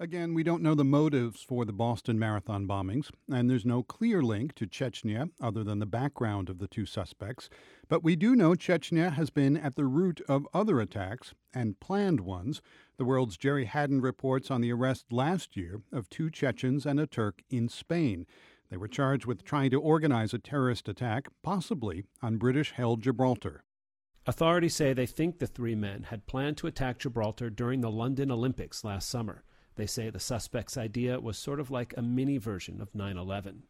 Again, we don't know the motives for the Boston Marathon bombings, and there's no clear link to Chechnya other than the background of the two suspects. But we do know Chechnya has been at the root of other attacks and planned ones. The world's Gerry Hadden reports on the arrest last year of two Chechens and a Turk in Spain. They were charged with trying to organize a terrorist attack, possibly on British held Gibraltar. Authorities say they think the three men had planned to attack Gibraltar during the London Olympics last summer. They say the suspect's idea was sort of like a mini version of 9 11.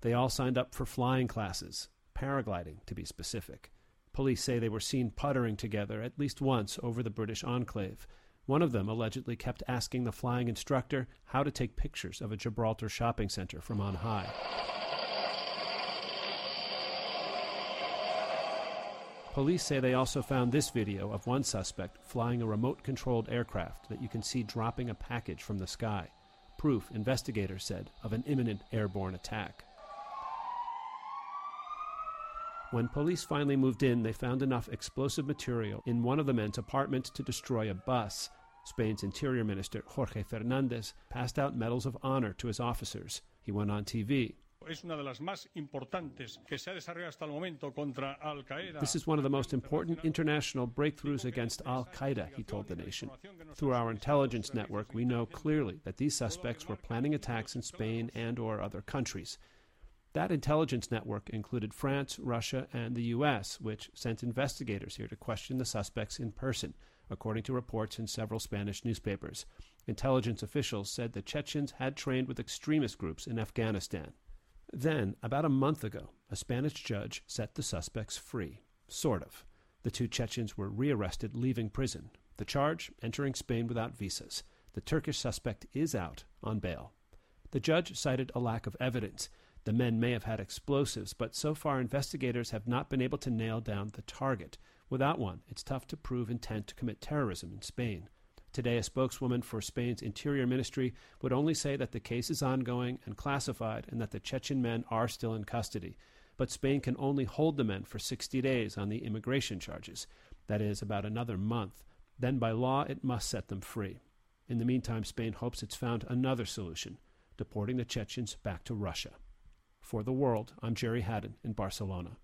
They all signed up for flying classes, paragliding to be specific. Police say they were seen puttering together at least once over the British enclave. One of them allegedly kept asking the flying instructor how to take pictures of a Gibraltar shopping center from on high. Police say they also found this video of one suspect flying a remote controlled aircraft that you can see dropping a package from the sky. Proof, investigators said, of an imminent airborne attack. When police finally moved in, they found enough explosive material in one of the men's apartments to destroy a bus. Spain's Interior Minister Jorge Fernandez passed out medals of honor to his officers. He went on TV. Es una de las más importantes que se ha desarrollado hasta el momento contra Al Qaeda. This is one of the most important international breakthroughs against Al Qaeda, he told the nation. Through our intelligence network, we know clearly that these suspects were planning attacks in Spain and or other countries. That intelligence network included France, Russia, and the US, which sent investigators here to question the suspects in person, according to reports in several Spanish newspapers. Intelligence officials said the Chechens had trained with extremist groups in Afghanistan. Then, about a month ago, a Spanish judge set the suspects free. Sort of. The two Chechens were rearrested leaving prison. The charge entering Spain without visas. The Turkish suspect is out on bail. The judge cited a lack of evidence. The men may have had explosives, but so far investigators have not been able to nail down the target. Without one, it's tough to prove intent to commit terrorism in Spain. Today, a spokeswoman for Spain's Interior Ministry would only say that the case is ongoing and classified and that the Chechen men are still in custody. But Spain can only hold the men for 60 days on the immigration charges. That is, about another month. Then, by law, it must set them free. In the meantime, Spain hopes it's found another solution deporting the Chechens back to Russia. For the world, I'm Gerry Hadden in Barcelona.